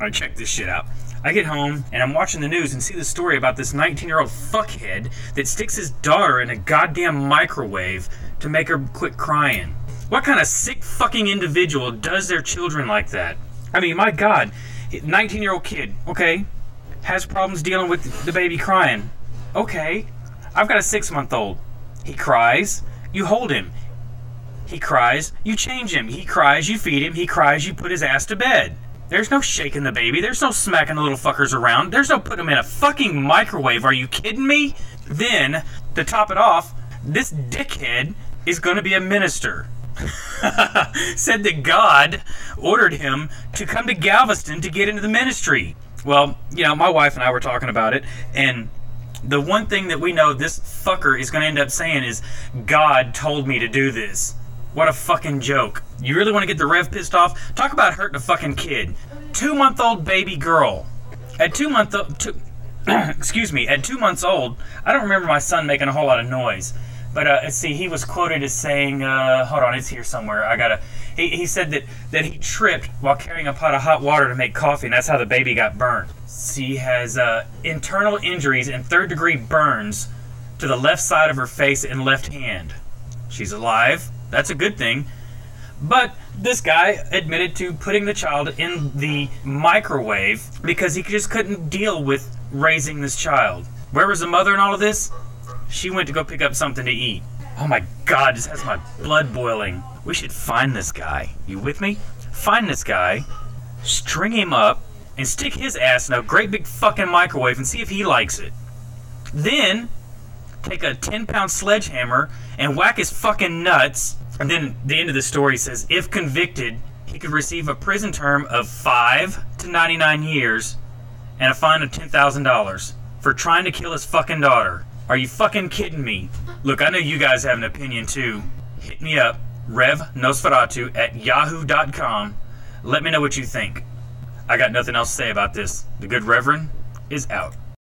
Alright, check this shit out. I get home and I'm watching the news and see the story about this 19 year old fuckhead that sticks his daughter in a goddamn microwave to make her quit crying. What kind of sick fucking individual does their children like that? I mean, my god, 19 year old kid, okay, has problems dealing with the baby crying. Okay, I've got a six month old. He cries, you hold him. He cries, you change him. He cries, you feed him. He cries, you put his ass to bed. There's no shaking the baby. There's no smacking the little fuckers around. There's no putting them in a fucking microwave. Are you kidding me? Then, to top it off, this dickhead is going to be a minister. Said that God ordered him to come to Galveston to get into the ministry. Well, you know, my wife and I were talking about it, and the one thing that we know this fucker is going to end up saying is, God told me to do this. What a fucking joke. You really want to get the Rev pissed off? Talk about hurting a fucking kid. Two month old baby girl. At two month two, excuse me, at two months old, I don't remember my son making a whole lot of noise. But uh, see, he was quoted as saying, uh, hold on, it's here somewhere. I gotta. He, he said that, that he tripped while carrying a pot of hot water to make coffee, and that's how the baby got burned. She has uh, internal injuries and third degree burns to the left side of her face and left hand. She's alive. That's a good thing. But this guy admitted to putting the child in the microwave because he just couldn't deal with raising this child. Where was the mother in all of this? She went to go pick up something to eat. Oh my god, this has my blood boiling. We should find this guy. You with me? Find this guy, string him up, and stick his ass in a great big fucking microwave and see if he likes it. Then, take a 10 pound sledgehammer and whack his fucking nuts. And then the end of the story says if convicted, he could receive a prison term of 5 to 99 years and a fine of $10,000 for trying to kill his fucking daughter. Are you fucking kidding me? Look, I know you guys have an opinion too. Hit me up, Rev Nosferatu at yahoo.com. Let me know what you think. I got nothing else to say about this. The good Reverend is out.